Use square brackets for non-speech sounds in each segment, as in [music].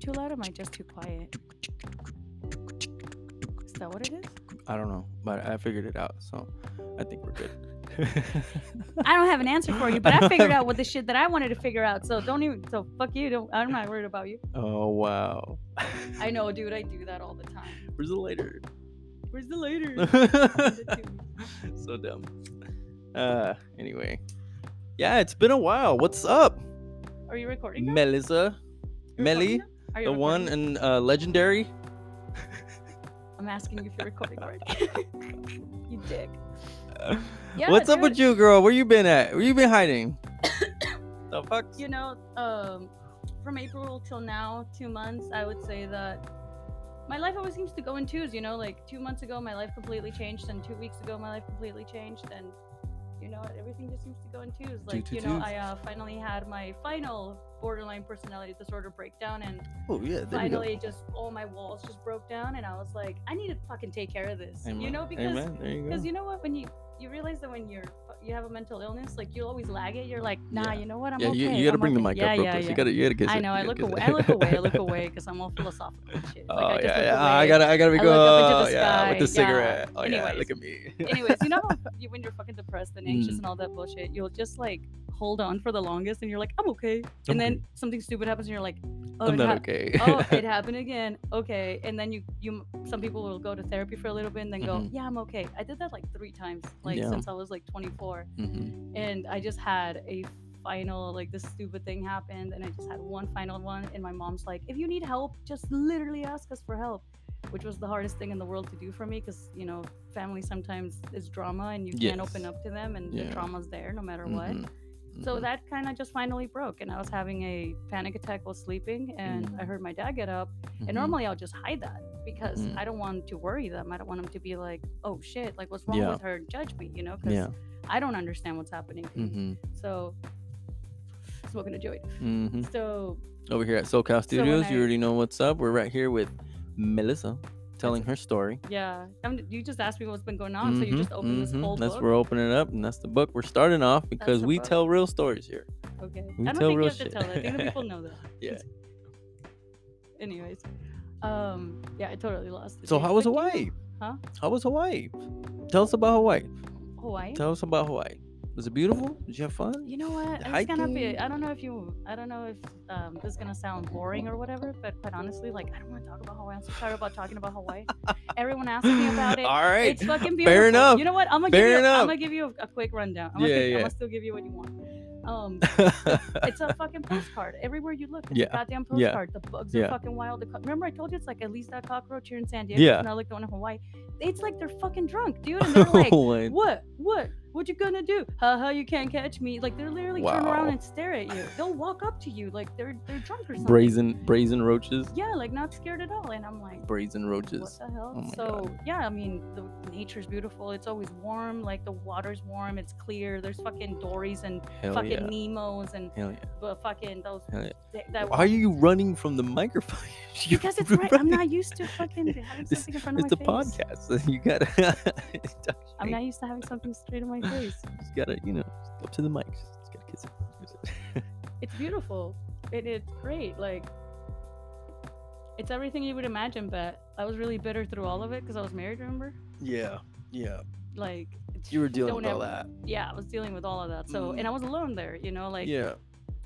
too loud? Or am I just too quiet? Is that what it is? I don't know, but I figured it out, so I think we're good. [laughs] I don't have an answer for you, but I [laughs] figured out what the shit that I wanted to figure out. So don't even. So fuck you. Don't. I'm not worried about you. oh wow. I know, dude. I do that all the time. Where's the lighter? Where's the lighter? [laughs] so dumb. Uh, anyway, yeah, it's been a while. What's up, Are you recording? now? Melissa? You're Melly, recording now? Are you the one recording? and uh, legendary. I'm asking you if you're recording already. [laughs] you dick. [laughs] Yeah, What's up dude. with you, girl? Where you been at? Where you been hiding? [coughs] the fuck? You know, um, from April till now, two months, I would say that my life always seems to go in twos. You know, like two months ago, my life completely changed, and two weeks ago, my life completely changed, and you know, everything just seems to go in twos. Like, two you know, twos. I uh, finally had my final borderline personality disorder breakdown, and Oh yeah, there we go. finally, just all my walls just broke down, and I was like, I need to fucking take care of this. You know, because Amen. You because go. you know what, when you you realize that when you're you have a mental illness, like you always lag it. You're like, nah, Yeah. you know what, I'm yeah, okay. you, you gotta I'm bring the mic yeah, up real yeah, close. You gotta, you gotta kiss I know. I look away. I look away. I look [laughs] away because I'm all philosophical shit. Like, oh I yeah, yeah. I gotta, I gotta be I go. look up into the yeah, with the cigarette. Oh yeah, look at me. Anyways, you know [laughs] you, when you're fucking depressed and anxious Mm. and all that bullshit, you'll just like hold on for the longest, and you're like, I'm okay. And then something stupid happens, and you're like, Oh, I'm not okay. oh, it [laughs] happened again. Okay, and then you you some people will go to therapy for a little bit and then go, Mhm. yeah, I'm okay. I did that like three times, like since I was like 24, Mhm. and I just had a final like this stupid thing happened, and I just had one final one, and my mom's like, if you need help, just literally ask us for help. Which was the hardest thing in the world to do for me because you know family sometimes is drama and you can't open up to them and Yeah. the trauma's there no matter what. Mhm. So Mhm. that kind of just finally broke, and I was having a panic attack while sleeping, and I heard my dad get up. Mhm. And normally I'll just hide that because Mm. I don't want to worry them. I don't want them to be like, "Oh shit, like what's wrong Yeah. with her?" and Judge me, you know? Because Yeah. I don't understand what's happening. Mhm. So smoking a joint. Mhm. So Over here at SoCal So Studios, I- you already know what's up. We're right here with Melissa, telling her story. yeah, I'm, you just asked me what's been going on, so you Mhm, just opened this mhm. whole That's book. we're opening it up, and that's the book we're starting off because we book. tell real stories here. Okay, we I don't tell think you have to tell that. I think the people know that. [laughs] Yeah. Anyways, um, yeah, I totally lost. the So how was Hawaii? Huh? How was Hawaii? Tell us about Hawaii. Hawaii. Tell us about Hawaii. Was it beautiful? Did you have fun? You know what? The It's gonna be. I don't know if you. I don't know if um, this is gonna sound boring or whatever. But quite honestly, like I don't want to talk about Hawaii. I'm so tired about talking about Hawaii. [laughs] Everyone asks me about it. [laughs] All right. It's fucking beautiful. Fair enough. You know what? I'm gonna Fair give you. enough. I'm gonna give you a, a quick rundown. I'm gonna, Yeah, I'm gonna still give you what you want. Um, [laughs] it's a fucking postcard. Everywhere you look, it's Yeah. a goddamn Yeah. postcard. The bugs Yeah. are fucking wild. Remember, I told you it's like at least that cockroach here in San Diego. Yeah. It's not like the one in Hawaii. It's like they're fucking drunk, dude. And [laughs] they're like, What? what? What? You gonna do? Haha, you can't catch me. Like they're literally turn around and stare at you. They'll walk up to you like they're they're drunk or something. brazen brazen roaches. Yeah, like not scared at all. And I'm like, Brazen roaches. what the hell? Oh so God. yeah, I mean the nature's beautiful. It's always warm. Like the water's warm. It's clear. There's fucking Dories and Hell fucking yeah. Nemos and Hell yeah. uh, fucking those. Hell yeah. th- that Why are you running from the microphone? [laughs] Because it's right. I'm not used to fucking having [laughs] This- something in front of It's my a face. podcast. [laughs] You gotta. I'm not used to having something straight in my face. [laughs] Just gotta, you know, up to the mic. Just gotta kiss it. Kiss it. [laughs] it's beautiful. It, it's great. Like it's everything you would imagine. But I was really bitter through all of it because I was married. Remember? yeah. Yeah. Like You were dealing with all that. Yeah, I was dealing with all of that. So Mm. and I was alone there. You know, like yeah.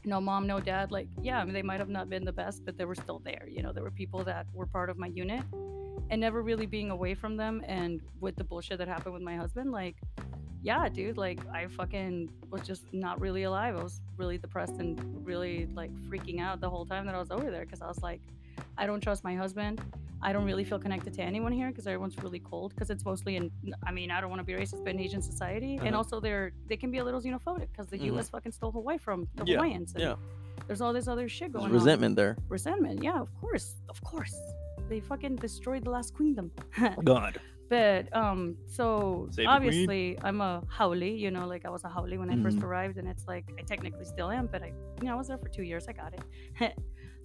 no mom, no dad. Like yeah, I mean they might have not been the best, but they were still there. You know, there were people that were part of my unit, and never really being away from them. And with the bullshit that happened with my husband, like. Yeah, dude, like I fucking was just not really alive. I was really depressed and really like freaking out the whole time that I was over there because I was like, I don't trust my husband. I don't really feel connected to anyone here because everyone's really cold because it's mostly in. I mean, I don't want to be racist, but in Asian society, and Uh-huh. also they're they can be a little xenophobic because the Mhm. U.S. fucking stole Hawaii from the Yeah, Hawaiians. yeah. There's all this other shit There's going on. resentment there. Resentment, yeah, of course, of course. They fucking destroyed the last kingdom. [laughs] God. But um, so Save the queen. obviously I'm a haole, you know, like I was a haole when I first Mhm. arrived, and it's like I technically still am, but I, you know, I was there for two years. I got it. [laughs]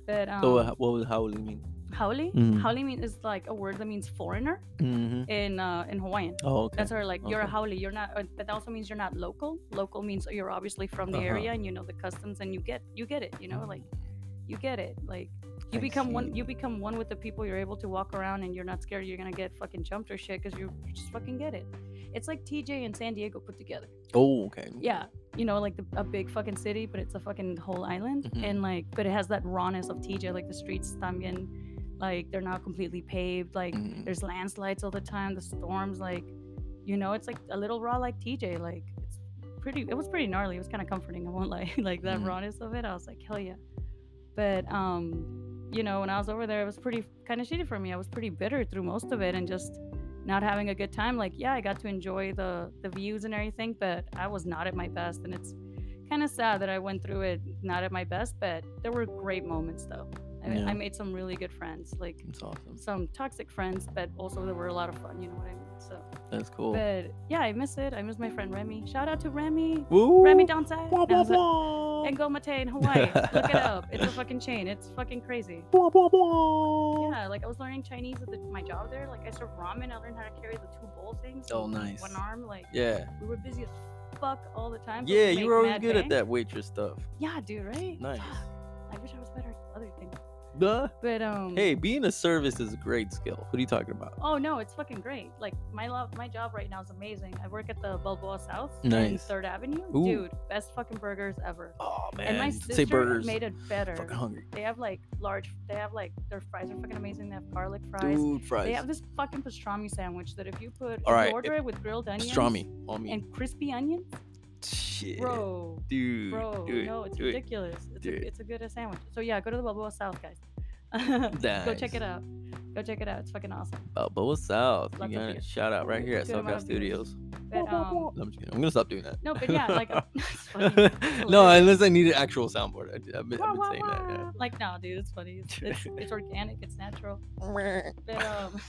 but um, So uh, what was haole mean? Mhm. haole mean is like a word that means foreigner Mm-hmm. in uh, in Hawaiian. Oh, okay. That's our like you're a Okay. haole. You're not, uh, but that also means you're not local. Local means you're obviously from the Uh-huh. area and you know the customs and you get you get it. You know, like you get it. Like You I become one. You become one with the people. You're able to walk around, and you're not scared you're gonna get fucking jumped or shit because you just fucking get it. It's like TJ and San Diego put together. Oh, okay. Yeah, you know, like the, a big fucking city, but it's a fucking whole island, Mhm. and like, but it has that rawness of TJ. Like the streets también, like they're not completely paved. Like Mhm. there's landslides all the time. The storms, like, you know, it's like a little raw, like TJ. Like it's pretty. It was pretty gnarly. It was kind of comforting. I won't lie. [laughs] like that Mhm. rawness of it. I was like, hell yeah. But um, you know, when I was over there, it was pretty kind of shitty for me. I was pretty bitter through most of it, and just not having a good time. Like, yeah, I got to enjoy the the views and everything, but I was not at my best, and it's kind of sad that I went through it not at my best. But there were great moments though. I, Yeah. I made some really good friends, like awesome. some toxic friends, but also there were a lot of fun. You know what I mean? So, That's cool. but yeah, I miss it. I miss my friend Remy. Shout out to Remy. Woo! Remy downside. Wah, wah, wah. and Goma Tei in Hawaii. Look it up. It's a [laughs] fucking chain. It's fucking crazy. Wah, wah, wah. Yeah, like I was learning Chinese at the, my job there. Like I served ramen. I learned how to carry the two bowl things. Oh, nice. One arm. Like Yeah. we were busy as fuck all the time. Yeah, you were always good at that waitress stuff. Yeah, dude. Right? Nice. I wish I was better at other things. Duh. But um. Hey, being a service is a great skill. What are you talking about? Oh no, it's fucking great. Like my love, my job right now is amazing. I work at the Balboa South in Nice. Third Avenue. Ooh. Dude, best fucking burgers ever. Oh man, and my say sister burgers. made it better. Fucking hungry. They have like large. They have like their fries are fucking amazing. They have garlic fries. Dude, fries. They have this fucking pastrami sandwich that if you put, All right, you order it with grilled onions Pastrami me. and crispy onions, Shit. bro, Dude. bro, it, no, it's it. ridiculous. It's it. a, it's a good sandwich. So yeah, go to the Balboa South, guys. [laughs] Go check it out. Go check it out. It's fucking awesome. Balboa South. Lots You got a shout out right here at Good amount SoCal of beers. Studios. But um, I'm just. I'm gonna stop doing that. no, but yeah, [laughs] like [laughs] no, unless I need an actual soundboard. I, have been, I've been Wah, wah, saying that. wah. Like no, dude, it's funny. It's, it's, it's organic. It's natural. Yeah. But um,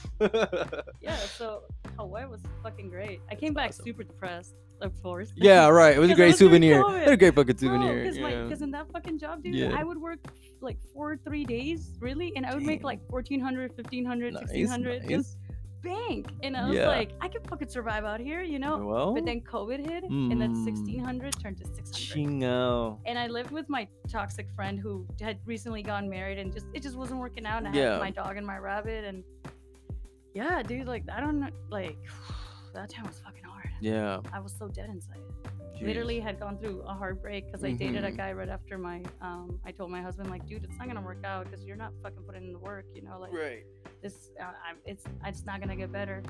yeah. So Hawaii was fucking great. I came back awesome. super depressed, of course. yeah, right. It was a [laughs] great was souvenir. It was a great fucking souvenir. because yeah. in that fucking job, dude, Yeah. I would work like four, three days, really, and I would make like 1400 1500 Nice, 1600 nice. just bank. And I was Yeah. like, I can fucking survive out here, you know? well, But then COVID hit, and then Mm. 1600 turned to 600. chingo. and I lived with my toxic friend who had recently gotten married and just it just wasn't working out. And I Yeah. had my dog and my rabbit and yeah, dude, like I don't know, like [sighs] that time was fucking. Yeah. I was so dead inside. jeez. Literally had gone through a heartbreak because I dated a Mhm. guy right after my um. I told my husband like, dude, it's not gonna work out because you're not fucking putting in the work, you know, like Right. this uh, I, it's it's not gonna get better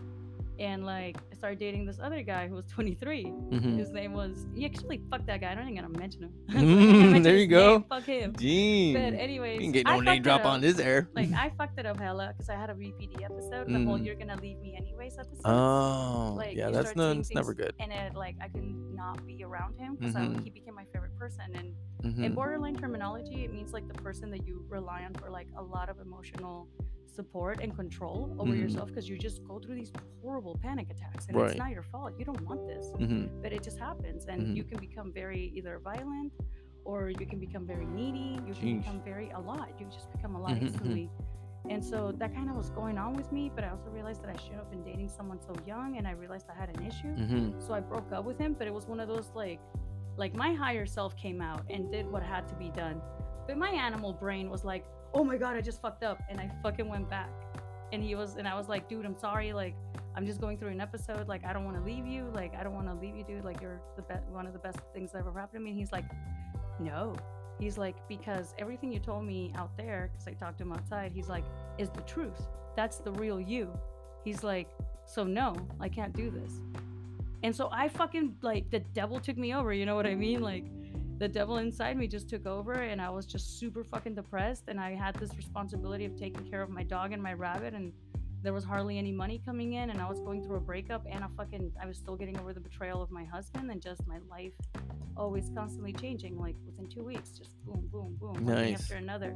and like i started dating this other guy who was 23 Mhm. his name was he actually fuck that guy i don't even gonna mention him [laughs] Mm, mention there you go. name, fuck him Dang. but anyways you can get no fucked name drop on this air. like i fucked it up hella because i had a BPD episode the whole Mm. you're gonna leave me anyways episode Oh, like yeah, that's no, it's never good. and it like i could not be around him because Mhm. he became my favorite person and Mhm. in borderline terminology it means like the person that you rely on for like a lot of emotional support and control over Mhm. yourself because you just go through these horrible panic attacks and Right. it's not your fault you don't want this Mhm. but it just happens and Mhm. you can become very either violent or you can become very needy you can Jeez. become very a lot you just become a lot Mhm, mhm. instantly and so that kind of was going on with me but i also realized that i shouldn't have been dating someone so young and i realized i had an issue Mhm. so I broke up with him, but it was one of those like like my higher self came out and did what had to be done. But my animal brain was like, "Oh my god, I just fucked up." And I fucking went back. And he was and I was like, "Dude, I'm sorry. Like I'm just going through an episode. Like I don't want to leave you. Like I don't want to leave you, dude. Like you're the best one of the best things that ever happened to me." And he's like, "No." He's like, "Because everything you told me out there, cuz I talked to him outside, he's like, is the truth. That's the real you." He's like, "So no, I can't do this." And so I fucking like the devil took me over, you know what I mean? Like the devil inside me just took over and I was just super fucking depressed and I had this responsibility of taking care of my dog and my rabbit and there was hardly any money coming in and I was going through a breakup and a fucking I was still getting over the betrayal of my husband and just my life always constantly changing like within 2 weeks just boom boom boom one Nice. after another.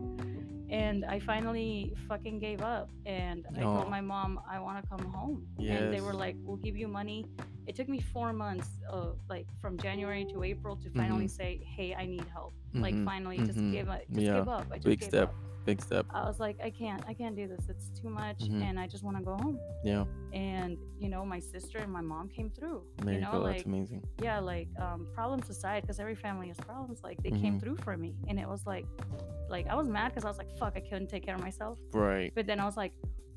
And I finally fucking gave up and I Oh. told my mom I want to come home and they were like we'll give you money it took me four months of like from January to April to finally say, "Hey, I need help." Like Mhm, finally, just mhm. give up, just Yeah, give up. I just big gave step. up. Big step. I was like, I can't, I can't do this. It's too much, Mhm. and I just want to go home. Yeah. And you know, my sister and my mom came through. There you, you know, go. like That's amazing. yeah, like um, problems aside, because every family has problems. Like they came Mhm. through for me, and it was like, like I was mad because I was like, fuck, I couldn't take care of myself. Right. But then I was like,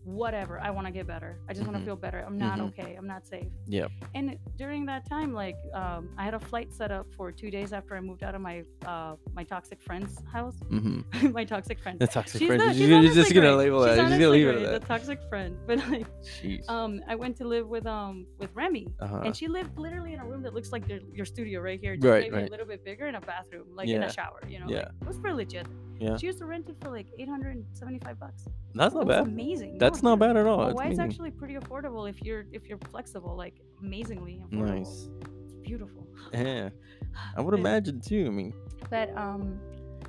whatever, I want to get better. I just want Mhm. to feel better. I'm not Mhm. okay. I'm not safe. Yep. And during that time, like um, I had a flight set up for two days after I moved out of my uh, my toxic friend's house. Mm-hmm. [laughs] my toxic friend. The toxic She's friend. not- She's, she's you're just gonna label She's that. You're just gonna leave it at The toxic friend, [laughs] but like, Jeez. um, I went to live with um with Remy, Uh-huh. and she lived literally in a room that looks like your, your studio right here, just Right, maybe right. a little bit bigger, in a bathroom, like in a shower. You know, Yeah. like, it was pretty legit. Yeah. She used to rent it for like eight hundred and seventy-five bucks. That's not bad. amazing. That's No, not bad at all. It's Hawaii's amazing. actually pretty affordable if you're if you're flexible, like amazingly affordable. Nice. It's beautiful. [sighs] Yeah. I would imagine too. I mean, But um,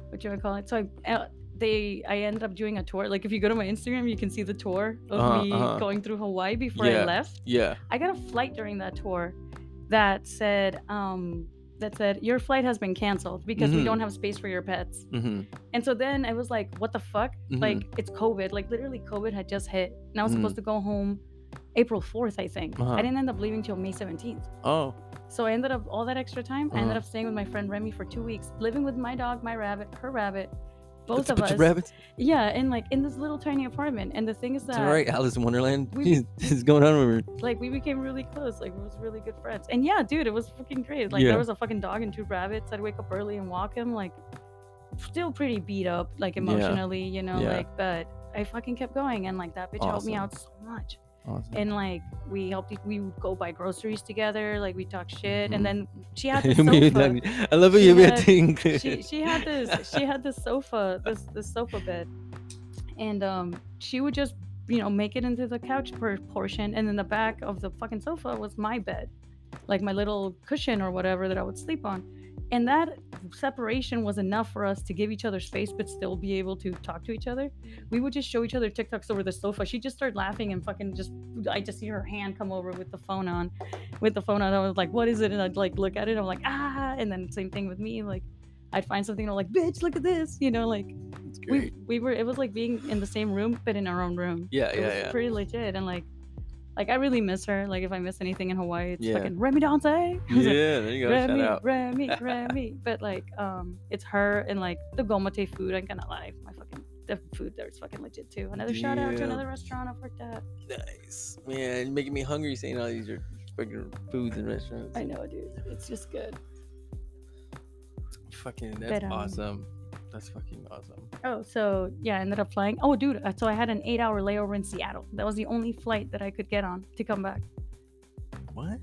what do I call it? So I, uh, they I ended up doing a tour. Like if you go to my Instagram, you can see the tour of Uh-huh, me uh-huh. going through Hawaii before Yeah. I left. yeah. I got a flight during that tour that said um that said your flight has been canceled because we Mhm. don't have space for your pets. Mm-hmm. And so then I was like, what the fuck? Mhm. Like it's COVID. Like literally COVID had just hit. And I was Mhm. supposed to go home April 4th, I think. Uh-huh. I didn't end up leaving till May 17th. Oh. So I ended up all that extra time. I ended Uh-huh. up staying with my friend Remy for two weeks, living with my dog, my rabbit, her rabbit, both a of us. of rabbits. Yeah, and like in this little tiny apartment. And the thing is that. It's all right, Alice in Wonderland. we- [laughs] this is going on over. like we became really close. Like we was really good friends. And yeah, dude, it was fucking great. Like Yeah. there was a fucking dog and two rabbits. I'd wake up early and walk him. Like still pretty beat up, like Yeah. emotionally, you know, Yeah. like but I fucking kept going and like that bitch helped me out so much. Awesome. And like we helped we would go buy groceries together, like we talk shit Mhm. and then she had [laughs] the Me sofa. I love You had- she she had this she had this sofa this this sofa bed and um she would just you know make it into the couch portion and then the back of the fucking sofa was my bed like my little cushion or whatever that i would sleep on and that separation was enough for us to give each other space but still be able to talk to each other. We would just show each other tiktoks over the sofa. She just started laughing and fucking just i just see her hand come over with the phone on with the phone on. I was like what is it? And i'd like look at it. I'm like ah. And then same thing with me. Like I'd find something and I'm like, bitch, look at this. You know, like we, we were it was like being in the same room but in our own room. Yeah, It yeah, was yeah. pretty legit. And like like I really miss her. Like if I miss anything in Hawaii, it's Yeah. fucking Remy Dante. [laughs] Yeah, there you go. Shout Remy, out. Remy, [laughs] Remy. But like um it's her and like the Goma Tei food, I'm gonna lie. My fucking the food there's fucking legit too. Another shout out to another restaurant I've worked at. Nice. Man, you're making me hungry saying all these are fucking foods and restaurants. I know, dude. It's just good. Fucking, that's But, um, awesome. That's fucking awesome. Oh, so yeah, I ended up flying. Oh, dude, uh, so I had an eight hour layover in Seattle. That was the only flight that I could get on to come back. What?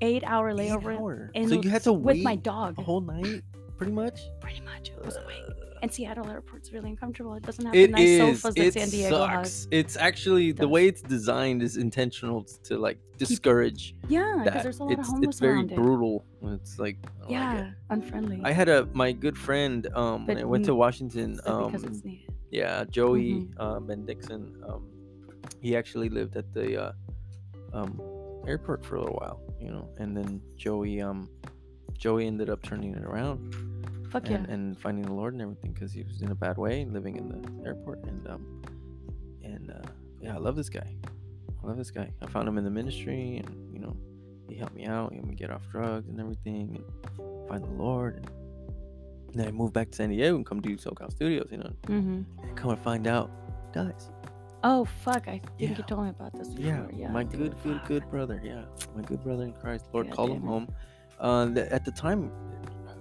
Eight hour Eight layover hour? in So you had to with wait my dog. a whole night, pretty much. Pretty much, it was awake. And Seattle airport's really uncomfortable. It doesn't have It the nice is. sofas that San Diego has. sucks. It's actually the way it's designed is intentional to like discourage Yeah, because there's a lot It's of homeless it's very around it. brutal. It's like I don't like it. Yeah, unfriendly. I had a my good friend um when I went to Washington um because it's needed. yeah Joey Mhm. uh, Ben Dixon um he actually lived at the uh, um airport for a little while you know and then Joey um Joey ended up turning it around Fuck and, yeah. and finding the Lord and everything because he was in a bad way living in the airport and um and uh, yeah I love this guy I love this guy I found him in the ministry and you know he helped me out he helped me get off drugs and everything and find the Lord and then I moved back to San Diego and come do SoCal Studios you know Mm-hmm. and come and find out dies Oh fuck! I think Yeah. you told me about this before. yeah, Yeah, my dude, good good fuck. good brother yeah my good brother in Christ Lord God called him it. home uh th- at the time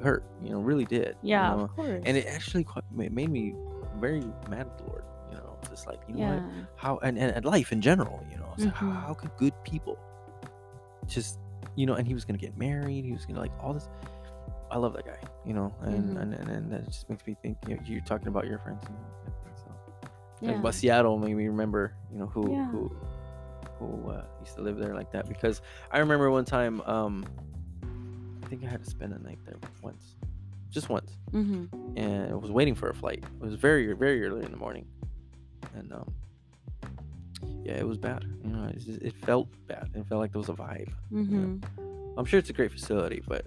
hurt you know really did you Yeah, know? of course. and it actually quite, ma- made me very mad at the Lord. You know, just like you know yeah. what, how and, and at life in general. You know, it's like, how, how could good people just you know? And he was gonna get married. He was gonna like all this. I love that guy. You know, and Mhm. and, and, and that just makes me think. You know, you're talking about your friends. You know, so. Yeah. Talking about Seattle made me remember. You know who Yeah. who who uh, used to live there like that because I remember one time. um think I had to spend a night there once, just once hmm and I was waiting for a flight. It was very very early in the morning, and um, yeah, it was bad. You know, it, just, it felt bad. It felt like there was a vibe. hmm I'm sure it's a great facility, but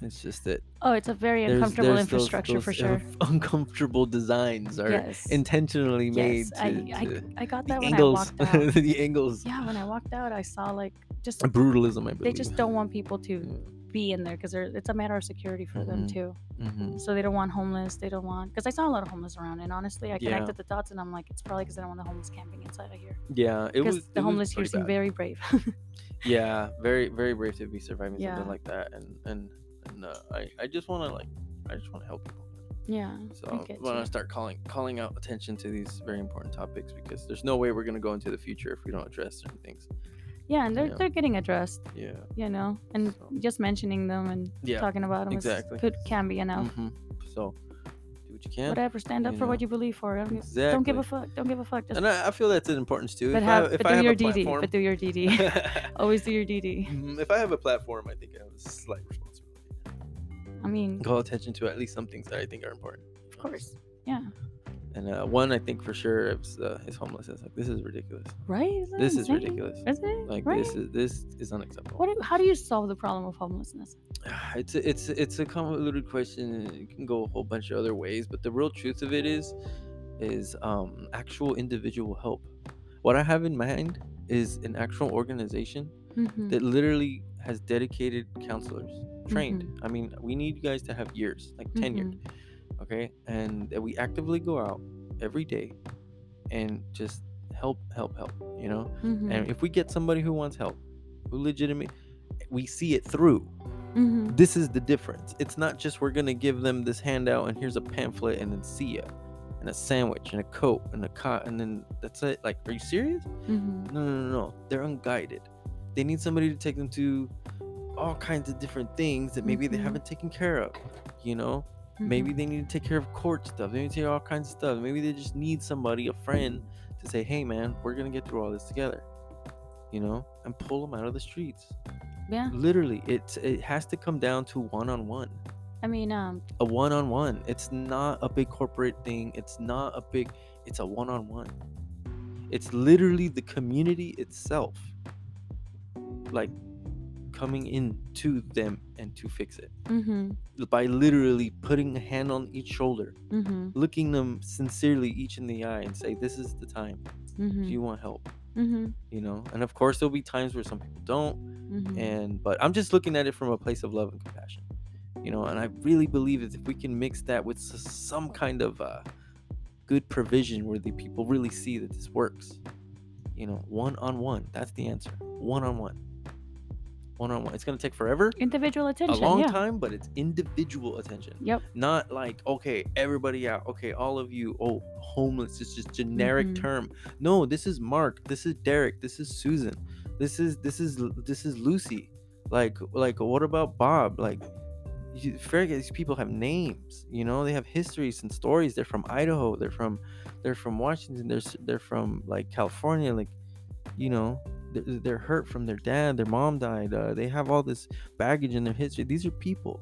it's just that Oh, it's a very there's, uncomfortable there's those- infrastructure for those, sure. uh, [laughs] uncomfortable designs are Yes. intentionally made yes, to, I, I, to- I got that when I walked out. [laughs] the angles, yeah, when I walked out, I saw like just brutalism. I believe they just don't want people to be in there because it's a matter of security for them Mhm. too. hmm So they don't want homeless. They don't want because I saw a lot of homeless around, and honestly, I Yeah. connected the dots, and I'm like, it's probably because they don't want the homeless camping inside of here. Yeah, it Because was the it was homeless here pretty seem very brave. [laughs] yeah very very brave to be surviving Yeah. something like that and and and uh, i i just want to like i just want to help people yeah. so I i want to start calling calling out attention to these very important topics because there's no way we're going to go into the future if we don't address certain things Yeah, and they're Yeah. they're getting addressed, yeah you know, and So- just mentioning them and Yeah, talking about them exactly. could can be enough. hmm so do what you can Whatever, stand up for what you believe for. Don't, give- don't give a fuck. Don't give a fuck. Just and I, I feel that's an importance too but if have I, but do have your DD. platform But do your DD. [laughs] Always do your DD. Mhm, if i have a platform i think i have a slight responsibility I mean, call attention to at least some things that i think are important of course. Yeah. And uh, one i think for sure is, uh, is homelessness like this is ridiculous Right? Isn't this is ridiculous Is it? Like right? this is this is unacceptable. What? Do, how do you solve the problem of homelessness? [sighs] It's a, it's it's a convoluted question. It can go a whole bunch of other ways, but the real truth of it is, is um actual individual help. What I have in mind is an actual organization Mhm. that literally has dedicated counselors trained. Mm-hmm. I mean, we need you guys to have years, like tenured, okay, and that we actively go out every day and just help, help, help. You know, Mhm. and if we get somebody who wants help, who legitimate, we see it through. Mhm. This is the difference. It's not just we're gonna give them this handout and here's a pamphlet and then see ya, and a sandwich and a coat and a cot and then that's it. Like, are you serious? Mhm. No, no, no, no. They're unguided. They need somebody to take them to all kinds of different things that maybe they Mhm. haven't taken care of. You know, maybe Mhm. they need to take care of court stuff. They need to take care of all kinds of stuff. Maybe they just need somebody, a friend, to say, "Hey, man, we're gonna get through all this together." You know, and pull them out of the streets. Yeah. Literally, it's it has to come down to one on one. I mean, um, A one on one. It's not a big corporate thing. It's not a big. It's a one on one. It's literally the community itself, like coming in to them and to fix it mhm. by literally putting a hand on each shoulder, Mhm. looking them sincerely each in the eye, and say, "This is the time. Do Mhm. you want help?" Mhm. You know. And of course, there'll be times where some people don't. Mhm. and but i'm just looking at it from a place of love and compassion you know and i really believe that if we can mix that with some kind of uh, good provision where the people really see that this works you know one on one that's the answer one on one one on one it's going to take forever Individual attention. a long yeah. time but it's individual attention Yep. not like okay everybody out okay all of you oh homeless it's just generic Mhm. term no this is mark this is derek this is susan this is this is this is lucy like like what about bob like you forget these people have names you know they have histories and stories they're from idaho they're from they're from washington they're they're from like california like you know they're, hurt from their dad their mom died uh, they have all this baggage in their history these are people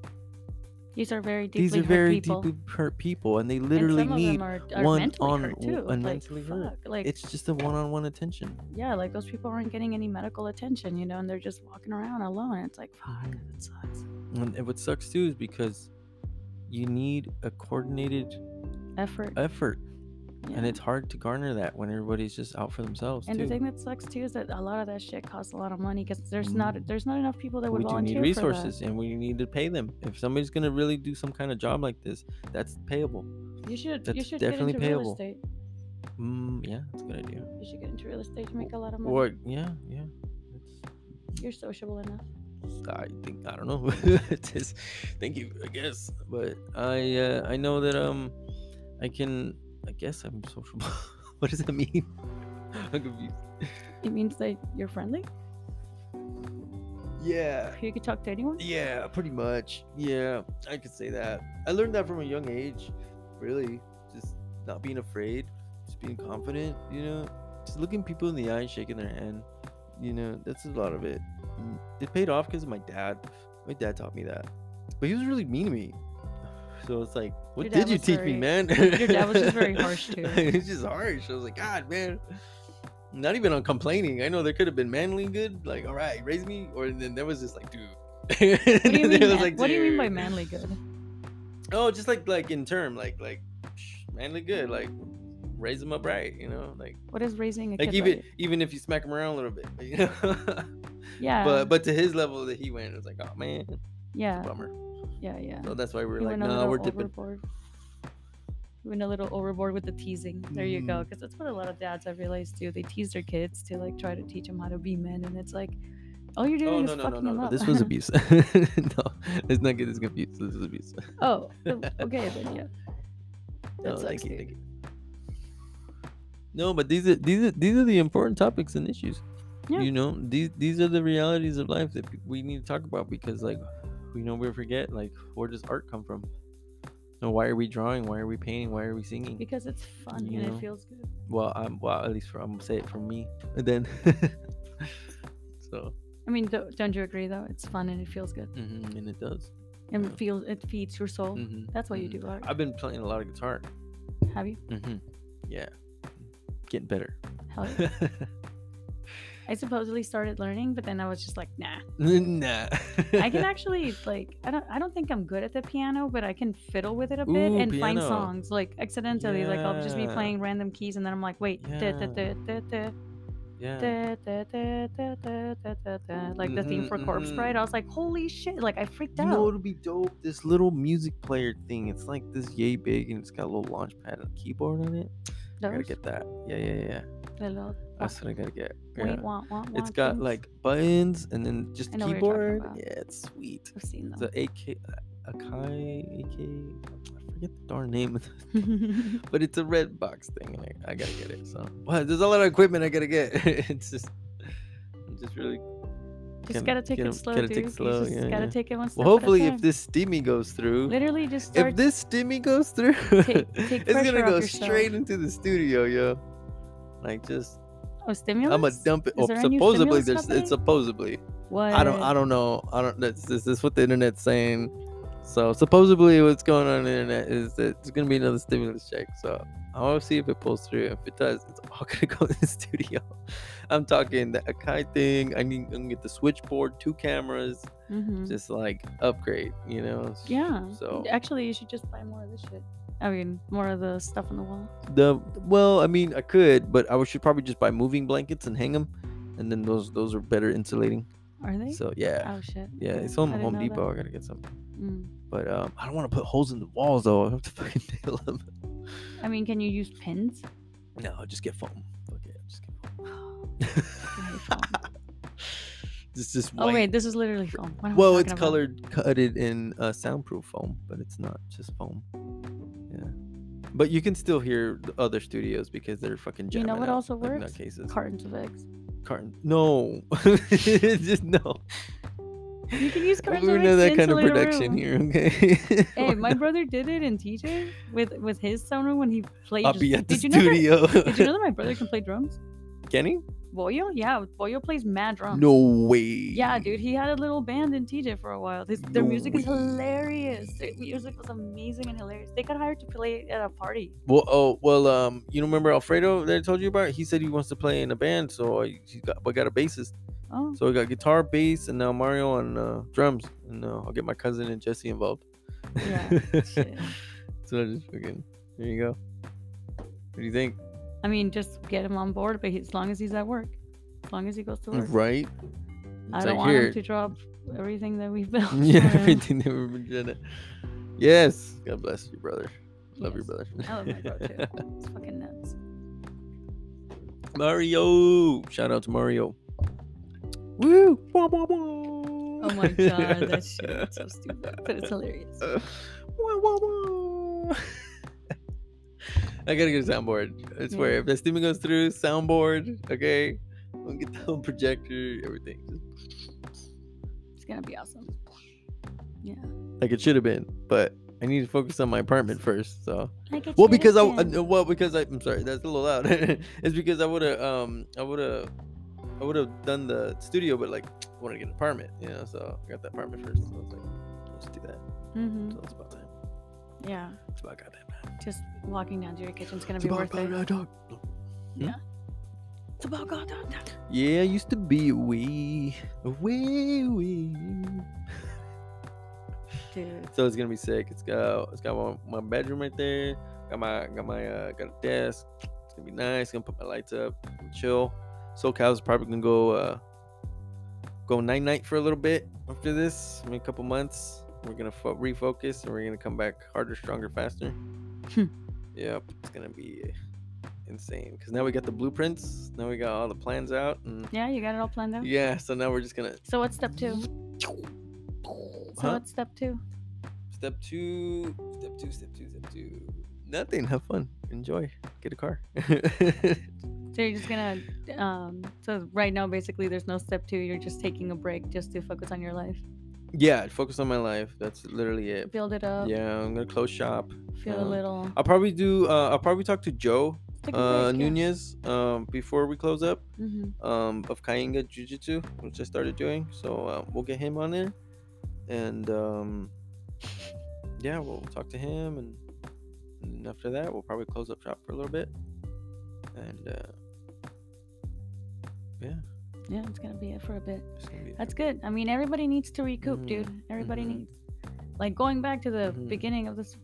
These are very deeply these are hurt very people. deeply hurt people and they literally of need are, are one on one like, mentally hurt. Like, it's just a one-on-one attention yeah, like those people aren't getting any medical attention, you know, and they're just walking around alone. It's like, fuck, Mhm. it sucks. and, and what sucks too is because you need a coordinated Effort. effort yeah. and it's hard to garner that when everybody's just out for themselves and too the thing that sucks too is that a lot of that shit costs a lot of money because there's not Mhm. there's not enough people that would we do volunteer need for that. resources and we need to pay them if somebody's going to really do some kind of job like this that's payable You should you should definitely get into payable. real estate. mm, yeah that's a good idea You should get into real estate to make a lot of money. or yeah yeah it's, You're sociable enough. I think I don't know. It's [laughs] just- thank you, I guess. But I uh, I know that um I can I guess I'm sociable. [laughs] what does that mean? [laughs] I'm confused. It means that you're friendly. Yeah. You can talk to anyone. Yeah, pretty much. Yeah, I could say that. I learned that from a young age. Really, just not being afraid, just being confident. You know, just looking people in the eye, and shaking their hand. You know, that's a lot of it. Mm, It paid off because of my dad. My dad taught me that, but he was really mean to me. So it's like, what Your did you teach very- me, man? your dad was just very [laughs] harsh, too. It's just harsh. I was like, God, man. Not even on complaining. I know there could have been manly good, like all right, raise me, or then there was just like, dude. What do you [laughs] mean? like, what do you mean by manly good? Oh, just like like in term, like like manly good, like raise them up right, you know, like What is raising a like kid? even right? even if you smack him around a little bit, you know. [laughs] Yeah. but but to his level that he went, it was like, oh man, yeah, bummer. Yeah, yeah. So that's why we were He like, went no, we're dipping. overboard. He went a little overboard with the teasing. There you Mm. go. Because that's what a lot of dads I've realized do. They tease their kids to like try to teach them how to be men, and it's like, all you're doing Oh is no no no fucking no! them no. up. This was abuse. [laughs] no, let's not get this confused. This is abuse. oh, okay then yeah. No, That sucks, thank you, thank you. No, but these are these are these are the important topics and issues. Yeah. You know, these these are the realities of life that we need to talk about because, like, we know we forget, like, where does art come from? And why are we drawing? Why are we painting? Why are we singing? Because it's fun You and know. it feels good. Well, I'm well at least for I'm gonna say it for me, and [laughs] then. [laughs] so, I mean, don't, don't you agree though? It's fun and it feels good, mhm, and it does. and Yeah. it feels it feeds your soul. mhm, That's why you mhm. do art. I've been playing a lot of guitar. Have you? hmm Yeah, getting better. Hell [laughs] yeah. I supposedly started learning, but then I was just like, nah. nah. I can actually like I don't I don't think I'm good at the piano, but I can fiddle with it a bit Ooh, and find songs like accidentally. Like I'll just be playing random keys and then I'm like, wait, da, da, da, da, da, yeah. da, da, da, like the theme Mhm, for Corpse mhm. Bride. I was like, holy shit! Like I freaked You out. know what'll be dope? This little music player thing. It's like this yay big and it's got a little launch pad and keyboard on it. I gotta Those? get that. Yeah, yeah, yeah. The little- That's oh. what I gotta get. wait, Yeah. want, want, It's got things. like buttons and then just the know what you're talking keyboard. Yeah, it's sweet. I've seen It's them. a AK, uh, Akai, AK. I forget the darn name of [laughs] it. [laughs] but it's a red box thing, and I, I gotta get it. So, well, there's a lot of equipment I gotta get. [laughs] it's just, I'm just really. just gotta take it slow, gotta dude. take slow, just yeah, gotta yeah. take it one step Well, at a hopefully, if this stimmy goes through, literally just if this stimmy goes through, Take- take it's gonna go yourself. straight into the studio, yo. Like just, stimulus. I'm gonna dump it. Oh, there supposedly, there's it's supposedly. What? I don't, I don't know. I don't. That's this is what the internet's saying. So supposedly, what's going on on the internet is that it's gonna be another stimulus check. So I'll see if it pulls through. If it does, it's all [laughs] gonna go in the studio. I'm talking the Akai thing. I need, I'm gonna get the switchboard, two cameras, Mhm. just like upgrade. You know. Yeah. So Actually, you should just buy more of this shit. I mean, more of the stuff on the wall. the well, I mean, I could, but I should probably just buy moving blankets and hang them, and then those those are better insulating. Are they? So yeah, oh shit. yeah, it's on I Home Depot. that. I gotta get some. Mm. But um, I don't want to put holes in the walls though. I have to [laughs] fucking nail them. I mean, can you use pins? No, just get foam. Okay, just get foam. I hate foam. Just just oh wait, this is literally foam. What am I well, it's about? colored cutted in uh, soundproof foam, but it's not just foam. Yeah, but you can still hear the other studios because they're fucking You know what out also like works? nutcases. Cartons of eggs. Carton. No, [laughs] just no. You can use [laughs] We know that kind of production room. here, okay? [laughs] Hey, my brother did it in TJ with with his sonar when he played. I'll be at the did you know that- [laughs] Did you know that my brother can play drums? Can he? Boyo? Yeah, Boyo plays mad drums. No way. Yeah, dude, he had a little band in TJ for a while. This, their No music is hilarious. Their music was amazing and hilarious. They got hired to play at a party. Well, oh, well, um, you remember Alfredo that I told you about? He said he wants to play in a band, so I he got, I got a bassist. Oh, So we got guitar, bass, and now Mario on uh, drums, and uh, I'll get my cousin and Jesse involved. Yeah, [laughs] shit. so I just fucking there you go. What do you think? I mean, just get him on board, but he, as long as he's at work, as long as he goes to work. Right? I don't like want here. him to drop everything that we've [laughs] [laughs] built. Yeah, everything that we've been doing. Yes. God bless you, brother. Love your brother. I love my bro too. It's fucking nuts. Mario. Shout out to Mario. Woo! Wah, wah, wah. Oh my god, that [laughs] shit is so stupid, but it's hilarious. [laughs] Wah, wah, wah. I gotta get a soundboard. I swear, Yeah. if that steaming goes through, soundboard, okay, we'll get the whole [laughs] projector, everything, It's gonna be awesome. Yeah. like it should have been. But I need to focus on my apartment first. So, well, because I, I, well because I, I'm sorry, that's a little loud. it's because I would have, um, I would have, I would have done the studio, but like, I want to get an apartment, you know. So I got the apartment first. So I was like, let's do that. Mhm. So it's about time. Yeah. It's about goddamn time. Just walking down to your kitchen's gonna It's be about worth it. goddamn time. Yeah. It's about God. da- da- Yeah, I used to be a wee, a wee, wee. Dude. So it's gonna be sick. It's got it's got my, my bedroom right there. Got my got my uh, got a desk. It's gonna be nice. Gonna put my lights up, chill. SoCal's probably gonna go uh go night night for a little bit after this. Maybe a couple months. We're gonna fo- refocus and we're gonna come back harder, stronger, faster. Hmm. yep, it's gonna be insane. Cause now we got the blueprints. Now we got all the plans out, and Yeah, you got it all planned out. yeah. So now we're just gonna. So what's step two? So what's step two? Step two, step two, step two, step two. Nothing. Have fun. Enjoy. Get a car. [laughs] You're just gonna um. So right now, basically, there's no step two. You're just taking a break just to focus on your life, yeah, focus on my life. That's literally it. build it up, Yeah, I'm gonna close shop. feel a um, little. I'll probably do. Uh, I'll probably talk to Joe Take uh, break, yeah. Nunez um, before we close up Mhm. um, of Kainga Jiu Jitsu, which I started doing. So uh, we'll get him on there, and um, yeah, we'll talk to him, and, and after that, we'll probably close up shop for a little bit, and uh, yeah, Yeah, it's gonna be it for a bit. be. That's good. I mean, everybody needs to recoup, Mhm, dude. Everybody mhm. needs. Like going back to the Mhm. beginning of this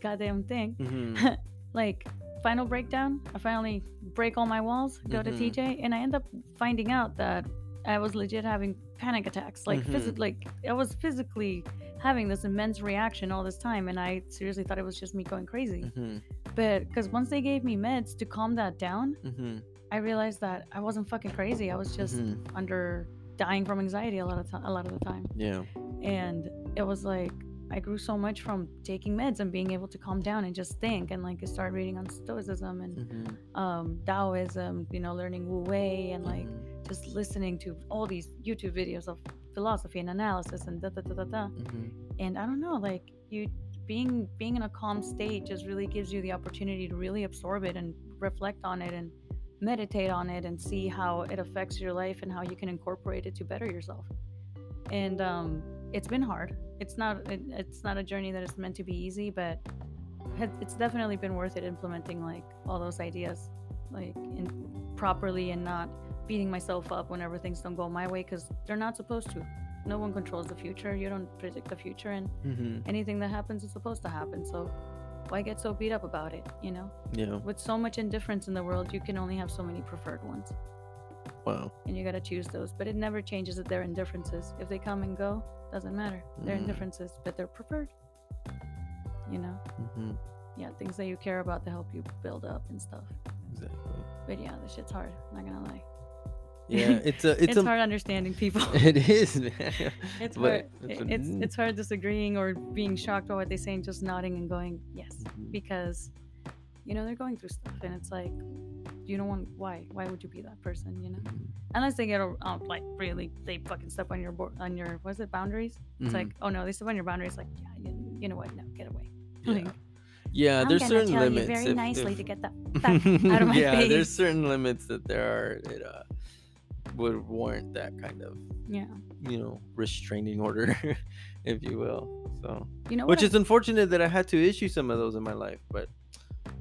goddamn thing. Mhm, [laughs] like final breakdown. I finally break all my walls, go to Mhm. TJ, and I end up finding out that I was legit having panic attacks. Like physi- like I was physically having this immense reaction all this time, and I seriously thought it was just me going crazy. But because once they gave me meds to calm that down, I realized that I wasn't fucking crazy. I was just mhm. under dying from anxiety a lot of time, a lot of the time Yeah. and it was like I grew so much from taking meds and being able to calm down and just think and like start reading on stoicism and Mhm, um Taoism, you know, learning Wu Wei and like mhm, just listening to all these YouTube videos of philosophy and analysis and da da da da da. mhm. And I don't know, like you being being in a calm state just really gives you the opportunity to really absorb it and reflect on it and meditate on it and see how it affects your life and how you can incorporate it to better yourself. And um, it's been hard. It's not it, it's not a journey that is meant to be easy, but it's definitely been worth it implementing like all those ideas like in properly and not beating myself up whenever things don't go my way because they're not supposed to. No one controls the future. You don't predict the future, and Mhm. anything that happens is supposed to happen. So why get so beat up about it? You know, Yeah. with so much indifference in the world, you can only have so many preferred ones, Wow. and you gotta choose those. But it never changes that they're indifferences. If they come and go, doesn't matter. They're Mhm. indifferences, but they're preferred. You know, Mhm. yeah, things that you care about to help you build up and stuff. Exactly. But yeah, this shit's hard. Not gonna lie. Yeah. [laughs] It's a. It's, It's, a. hard understanding people. [laughs] It is, man. [laughs] It's hard. it's a- It's it's hard disagreeing or being shocked by what they say and just nodding and going yes Mhm. because you know they're going through stuff and it's like you don't want why why would you be that person you know Mhm. unless they get a- um, like really they fucking step on your board on your what is it boundaries it's Mhm. like oh no they step on your boundaries like yeah you, you know what no get away Yeah. Like, Yeah, I'm there's certain tell limits. you very if- nicely if- to get that out of my yeah, there's certain limits that there are that uh, would warrant that kind of yeah. you know restraining order, [laughs] if you will. So, you know which is unfortunate that I had to issue some of those in my life, but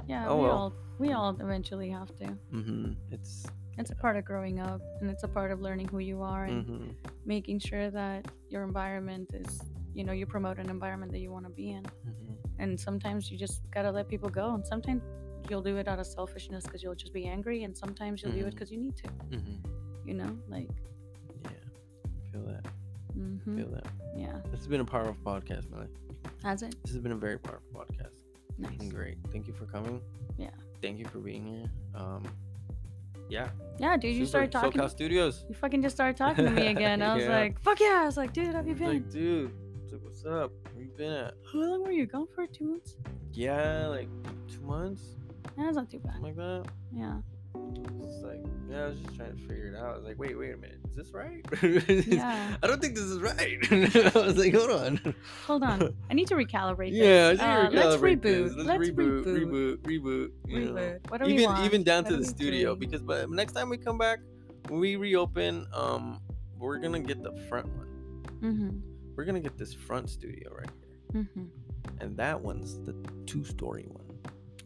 yeah oh we well. all we all eventually have to. Hmm it's it's a part of growing up and it's a part of learning who you are and hmm making sure that your environment is you know you promote an environment that you want to be in. Hmm and sometimes you just gotta let people go and sometimes you'll do it out of selfishness because you'll just be angry and sometimes you'll do it because you need to. Hmm you know like yeah, feel that, hmm feel that. yeah This has been a powerful podcast, Millie. has it This has been a very powerful podcast. nice Been great. Thank you for coming. Yeah. Thank you for being here. Um, yeah. yeah dude you started talking SoCal Studios. you fucking just started talking to me [laughs] again i was Yeah. like fuck yeah i was like dude have you been Like, dude, like, what's up? Where you been at? how long were you gone for two months Yeah, like two months, yeah, that's not too bad something like that. yeah It's like, yeah, I was just trying to figure it out. I was like, wait, wait a minute, is this right? [laughs] Yeah. I don't think this is right. [laughs] I was like, hold on. hold on i need to recalibrate Yeah, I this. think Uh, we let's recalibrate reboot this. Let's let's reboot, reboot reboot, reboot. Reboot. What do we even want? even down What to the studio doing? because but next time we come back, when we reopen, um, we're gonna get the front one. mm-hmm We're gonna get this front studio right here, mm-hmm and that one's the two-story one.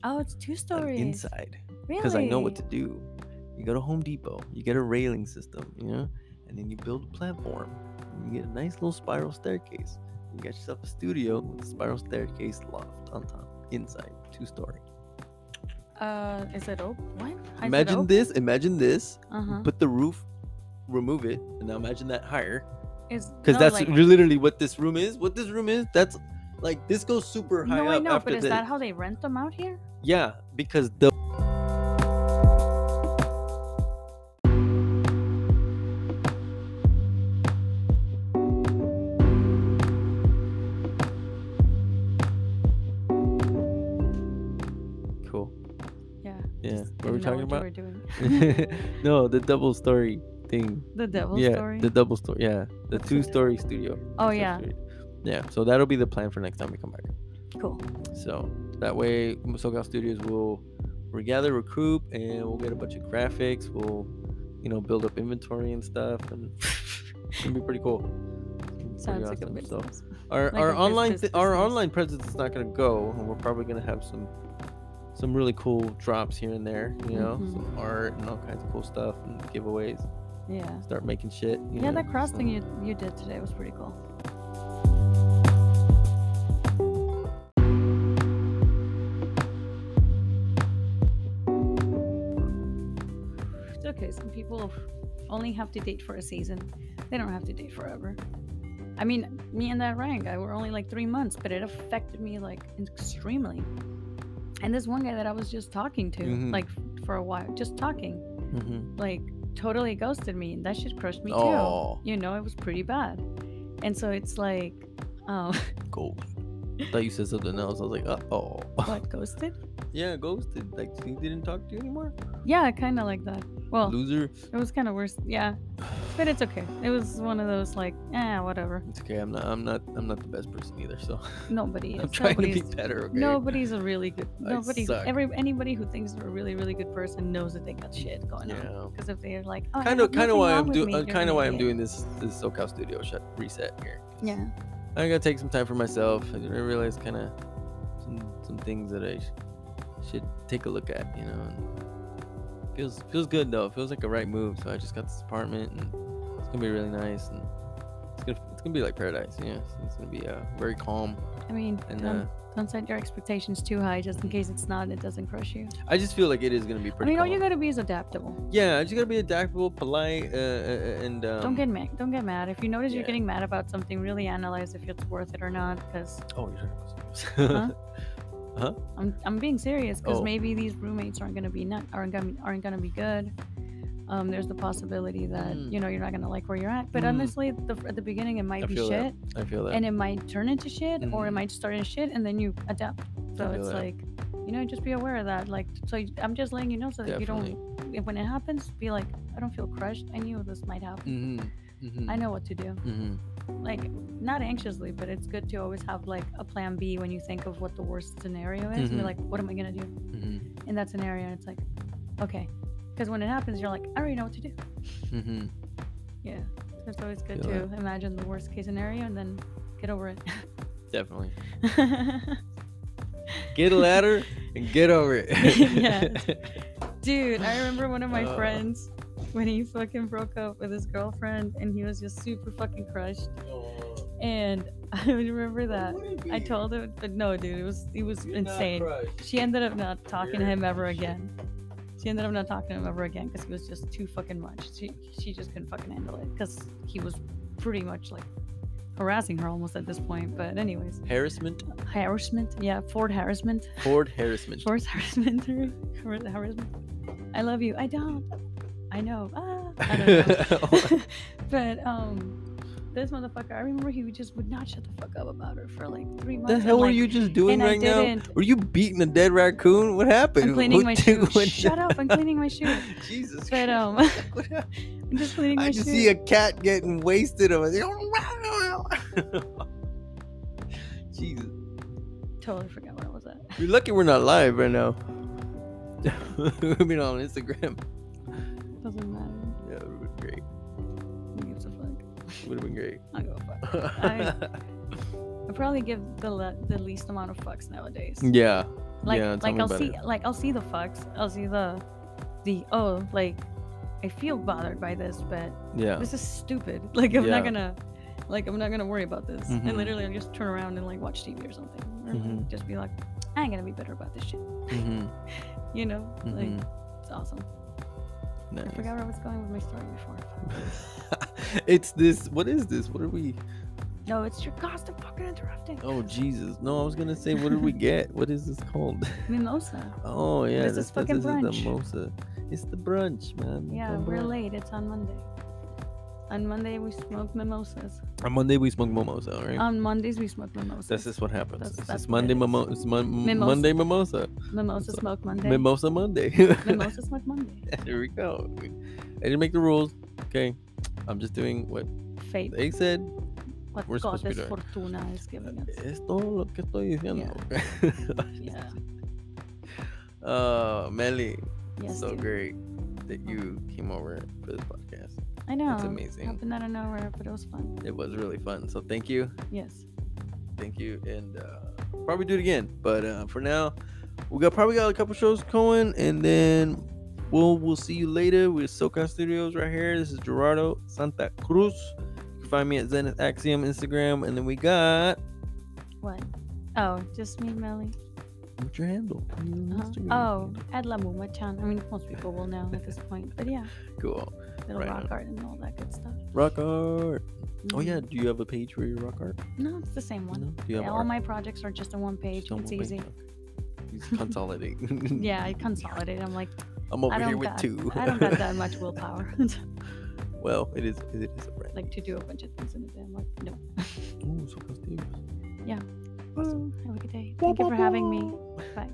oh it's two stories inside really because I know what to do. You go to Home Depot. You get a railing system. You know, and then you build a platform. You get a nice little spiral staircase. You got yourself a studio with a spiral staircase loft on top, inside, two story. Uh, is it open? What? Imagine this. Imagine this. Uh huh. Put the roof, remove it, and now imagine that higher. Is Because no, that's like, literally what this room is. What this room is. That's like this goes super high no, up I know, but is that how they rent them out here? Yeah, because the. [laughs] no, the double story thing. the devil yeah, story. the double story. Yeah, the What's two it? story studio. oh yeah. Yeah, so that'll be the plan for next time we come back. Cool. So that way, SoCal Studios will regather, recruit, and we'll get a bunch of graphics. We'll, you know, build up inventory and stuff, and [laughs] gonna be pretty cool. Pretty Sounds like a awesome. So our like our online bus- th- our online presence is not gonna go, and we're probably gonna have some some really cool drops here and there. You know, Mhm. some art and all kinds of cool stuff and giveaways. Yeah. Start making shit. You Yeah, know, that cross thing you you did today was pretty cool. It's okay. Some people only have to date for a season. They don't have to date forever. I mean, me and that Ryan guy were only like three months, but it affected me like extremely. And this one guy that I was just talking to, Mhm. like for a while, just talking, Mhm. like totally ghosted me. And that shit crushed me too Oh, you know, it was pretty bad. And so it's like, oh, ghost. I thought you said something else. I was like, uh oh. what, ghosted? [laughs] yeah, ghosted. Like he didn't talk to you anymore. Yeah, kind of like that. Well, Loser. it was kind of worse. Yeah, but it's okay. It was one of those like, eh, whatever. It's okay. I'm not. I'm not. I'm not the best person either. So Nobody [laughs] is. I'm trying to be Nobody's, better. Okay. nobody's a really good. Nobody. Every anybody who thinks they're a really, really good person knows that they got shit going on. Yeah. Because if they're like, oh, Kind of. Kind of why I'm doing. Uh, kind of why I'm doing this. This SoCal Studio shut reset here. Yeah. I gotta take some time for myself. I realize kind of some some things that I sh- should take a look at. You know. And feels feels good though. Feels like a right move. So I just got this apartment and it's gonna be really nice and it's gonna it's gonna be like paradise. Yeah. It's, it's gonna be uh, very calm I mean, and don't, uh, don't set your expectations too high, just in case it's not. and It doesn't crush you. I just feel like it is gonna be pretty. I mean, all calm. you gotta be is adaptable. Yeah, I just gotta be adaptable, polite, uh, uh, and um, don't get mad. Don't get mad. If you notice yeah. you're getting mad about something, really analyze if it's worth it or not. Because Oh, you're talking about Huh? [laughs] I'm, I'm being serious. Because Oh. maybe these roommates aren't gonna be not aren't gonna aren't gonna be good. Um, there's the possibility that Mm. you know you're not gonna like where you're at. But Mm. honestly, the, at the beginning it might I be shit, that. I feel that. and it might turn into shit, or it Mhm. might start in shit, and then you adapt. So it's that. like, you know, just be aware of that. Like, so I'm just letting you know so that Definitely. you don't, if, when it happens, be like, I don't feel crushed. I knew this might happen. Mm-hmm. Mm-hmm. I know what to do. Mm-hmm. Like, not anxiously, but it's good to always have like a plan B when you think of what the worst scenario is. Mhm. you're like, what am I gonna do Mm-hmm. in that scenario? And it's like, okay, because when it happens, you're like, I already know what to do. Mm-hmm. Yeah, so it's always good Feel to imagine the worst case scenario and then get over it. Definitely. [laughs] Get a ladder and get over it. [laughs] Yes. [laughs] Dude, I remember one of my Uh. friends when he fucking broke up with his girlfriend and he was just super fucking crushed. And [laughs] I remember that. I told him, but no, dude, it was it was insane. She ended up not talking to him ever again. She ended up not talking to him ever again because he was just too fucking much. She she just couldn't fucking handle it because he was pretty much like harassing her almost at this point. But anyways, Harassment. harassment, yeah, Ford harassment, Ford harassment. Ford [laughs] harassment, harassment. I love you. I don't. I know. Ah, I don't know. [laughs] [laughs] but um, this motherfucker, I remember he would just would not shut the fuck up about her for like three months. the hell were like, you just doing I right now? Were you beating a dead raccoon? What happened? I'm cleaning [laughs] What my shoe. Shut up! I'm cleaning my shoe. Jesus. But Christ. um, I'm just cleaning my I shoe. just see a cat getting wasted. I was like, Jesus. Totally forgot where I was at. You're lucky we're not live right now. We've been on Instagram. Doesn't matter. Yeah, it would have been great. Who gives a fuck? Would have been great. I'll go fuck. [laughs] I probably give the le- the least amount of fucks nowadays. yeah. Like yeah, like I'll see it. like I'll see the fucks. I'll see the the oh like I feel bothered by this, but Yeah. this is stupid. [laughs] Like I'm Yeah. not gonna like I'm not gonna worry about this. Mhm. And literally I'll just turn around and like watch TV or something. Or Mhm. just be like, I ain't gonna be bitter about this shit. hmm [laughs] You know? Like hmm it's awesome. Nice. I forgot where I was going with my story before. [laughs] it's this. What is this? What are we? No, it's your cost of fucking interrupting. Oh Jesus! No, I was gonna say, what did we get? What is this called? [laughs] Mimosa. Oh yeah, is this, this fucking this is brunch? the mimosa. It's the brunch, man. Yeah, The we're brunch. late. It's on Monday. On Monday we smoke mimosas. On Monday we smoke mimosa, right? On Mondays we smoke mimosas. That's just what happens. That's- just what Monday it is. mon- Mimosa. Monday mimosa. Mimosa So, smoke Monday. Mimosa Monday. [laughs] Mimosa [laughs] smoke Monday. Here we go. I didn't make the rules. Okay, I'm just doing what Fate. they said. What we're supposed to be doing. Fortuna is giving us. [laughs] Es todo lo que estoy diciendo. Yeah. uh, Melly, Yes. so dude. great that you came over for this podcast. I know. It's amazing. Happened out of nowhere, but it was fun. It was really fun. So thank you, Yes. thank you, and uh, probably do it again. But uh, for now, we got probably got a couple shows going, and then we'll we'll see you later with SoCal Studios right here. This is Gerardo Santa Cruz. You can find me at Zenith Axiom Instagram, and then we got What? Oh, just me, Melly. what's your handle? Your Uh-huh. Oh, handle. at La Muma-chan. I mean, most people will know at this point. But yeah, [laughs] cool. Little Right rock art and all that good stuff. Rock art. Oh Mhm. yeah, do you have a page for your rock art? No, it's the same one. No? Do you have Yeah, all my projects are just on one page. On it's one easy. You just [laughs] consolidate. Yeah, I [laughs] consolidate. I'm like, I'm over here with got, two. I don't got that much [laughs] willpower, well, it is it is a brand. like to do a bunch of things in a day. I'm like, no. oh, so Studios. Yeah. Awesome. Have a good day. Thank you for having me. Bye.